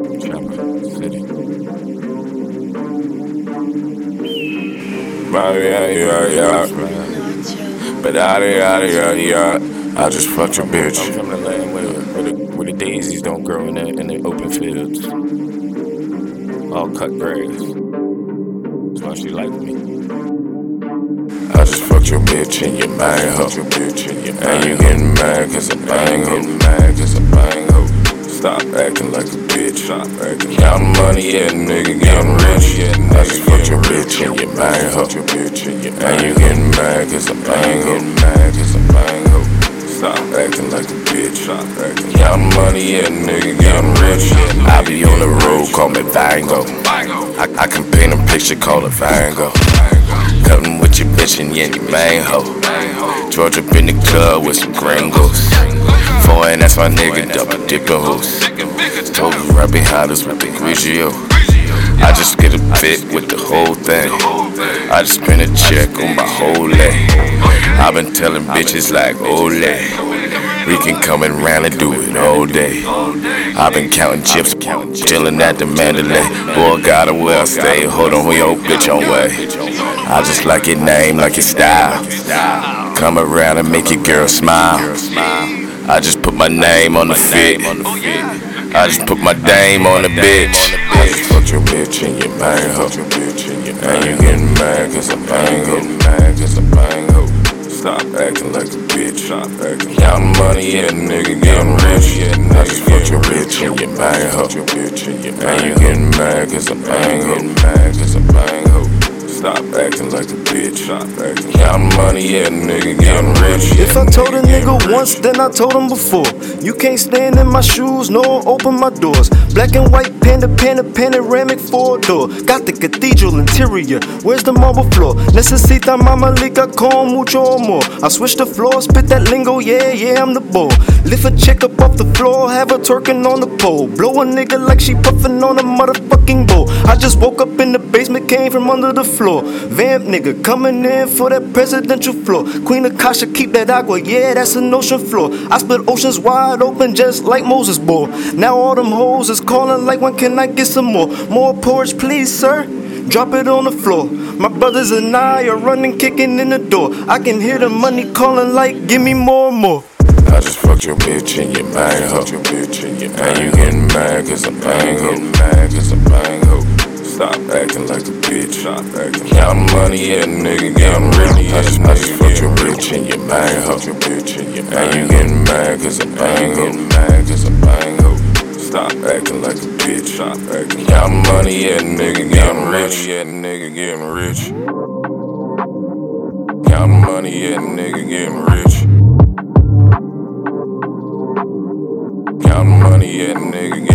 Trapper City. Yeah, yeah, yeah. But out of yeah, yeah, yeah. I just fucked your bitch. I'm from the land where, where, the, where the daisies don't grow in the, in the open fields. All cut grass. That's why she like me. I just fucked your bitch and your mind hoe. Your bitch and your and you getting mad cause I bang hoe. mad cause I bang hoe. Stop acting like a bitch. Counting money, yeah, nigga, getting rich. I just fucked your bitch and your mind hoe. And you getting mad cause I bang hoe. mad cause bang hoe. Stop acting like a bitch. Counting money, yeah, nigga, getting rich. I be on the road, call me Van Gogh. I, I can paint a picture, call it Van Gogh. Cutting with your bitch and yeah, your main hoe. George up in the club with some gringos. My nigga, double dipping hoes. Told him behind us with the Grigio. I just get a bit with the whole thing. I just spend a check on my whole leg. I've been telling bitches like, ole. We can come and around and do it all day. I've been counting chips, chillin' at the Mandalay. Boy, gotta where I stay. Hold on, your old bitch on way. I just like your name, like your style. Come around and make your girl smile. I just put my name on the fit. I just put my dame on the bitch. I just fucked your bitch and your bang hoe. And you getting mad cause I bang hoe. Mad cause I bang hoe. Stop acting like a bitch. Stop acting. Counting money, yeah, nigga, getting rich. I just fucked your bitch and your bang hoe. And you getting mad cause I bang hoe. Mad cause I bang hoe. Stop acting like a bitch. Stop acting. Counting money, yeah, nigga, getting rich. If I told a nigga once, then I told him before. You can't stand in my shoes, no open my doors. Black and white panda, panda, panoramic four door. Got the cathedral interior. Where's the marble floor? Necesita mamalica con mucho more. I switch the floor, spit that lingo, yeah, yeah, I'm the bull. Lift a chick up off the floor, have her twerking on the pole. Blow a nigga like she puffing on a motherfucking bowl. I just woke up in the basement, came from under the floor. Vamp nigga coming in for that presidential floor. Queen Akasha, keep that agua, yeah, that's an ocean floor. I split oceans wide open just like Moses bore. Now all them hoes is calling like when can I get some more? More porridge, please, sir. Drop it on the floor. My brothers and I are running, kicking in the door. I can hear the money calling like, give me more more. I just fucked your bitch and your bang hoe. And you getting mad cause I bang hoe. Mad cause I bang hoe. Stop acting like a bitch. Stop acting. Counting money, yeah, nigga, getting rich. I just, I just fucked your bitch and your bang hoe. And you getting mad cause I bang hoe. Mad cause I bang hoe. Stop acting like a bitch. Stop acting. Counting money, yeah, nigga, getting rich. Yeah, nigga, getting rich. Counting money, yeah, nigga, getting rich. money at, nigga.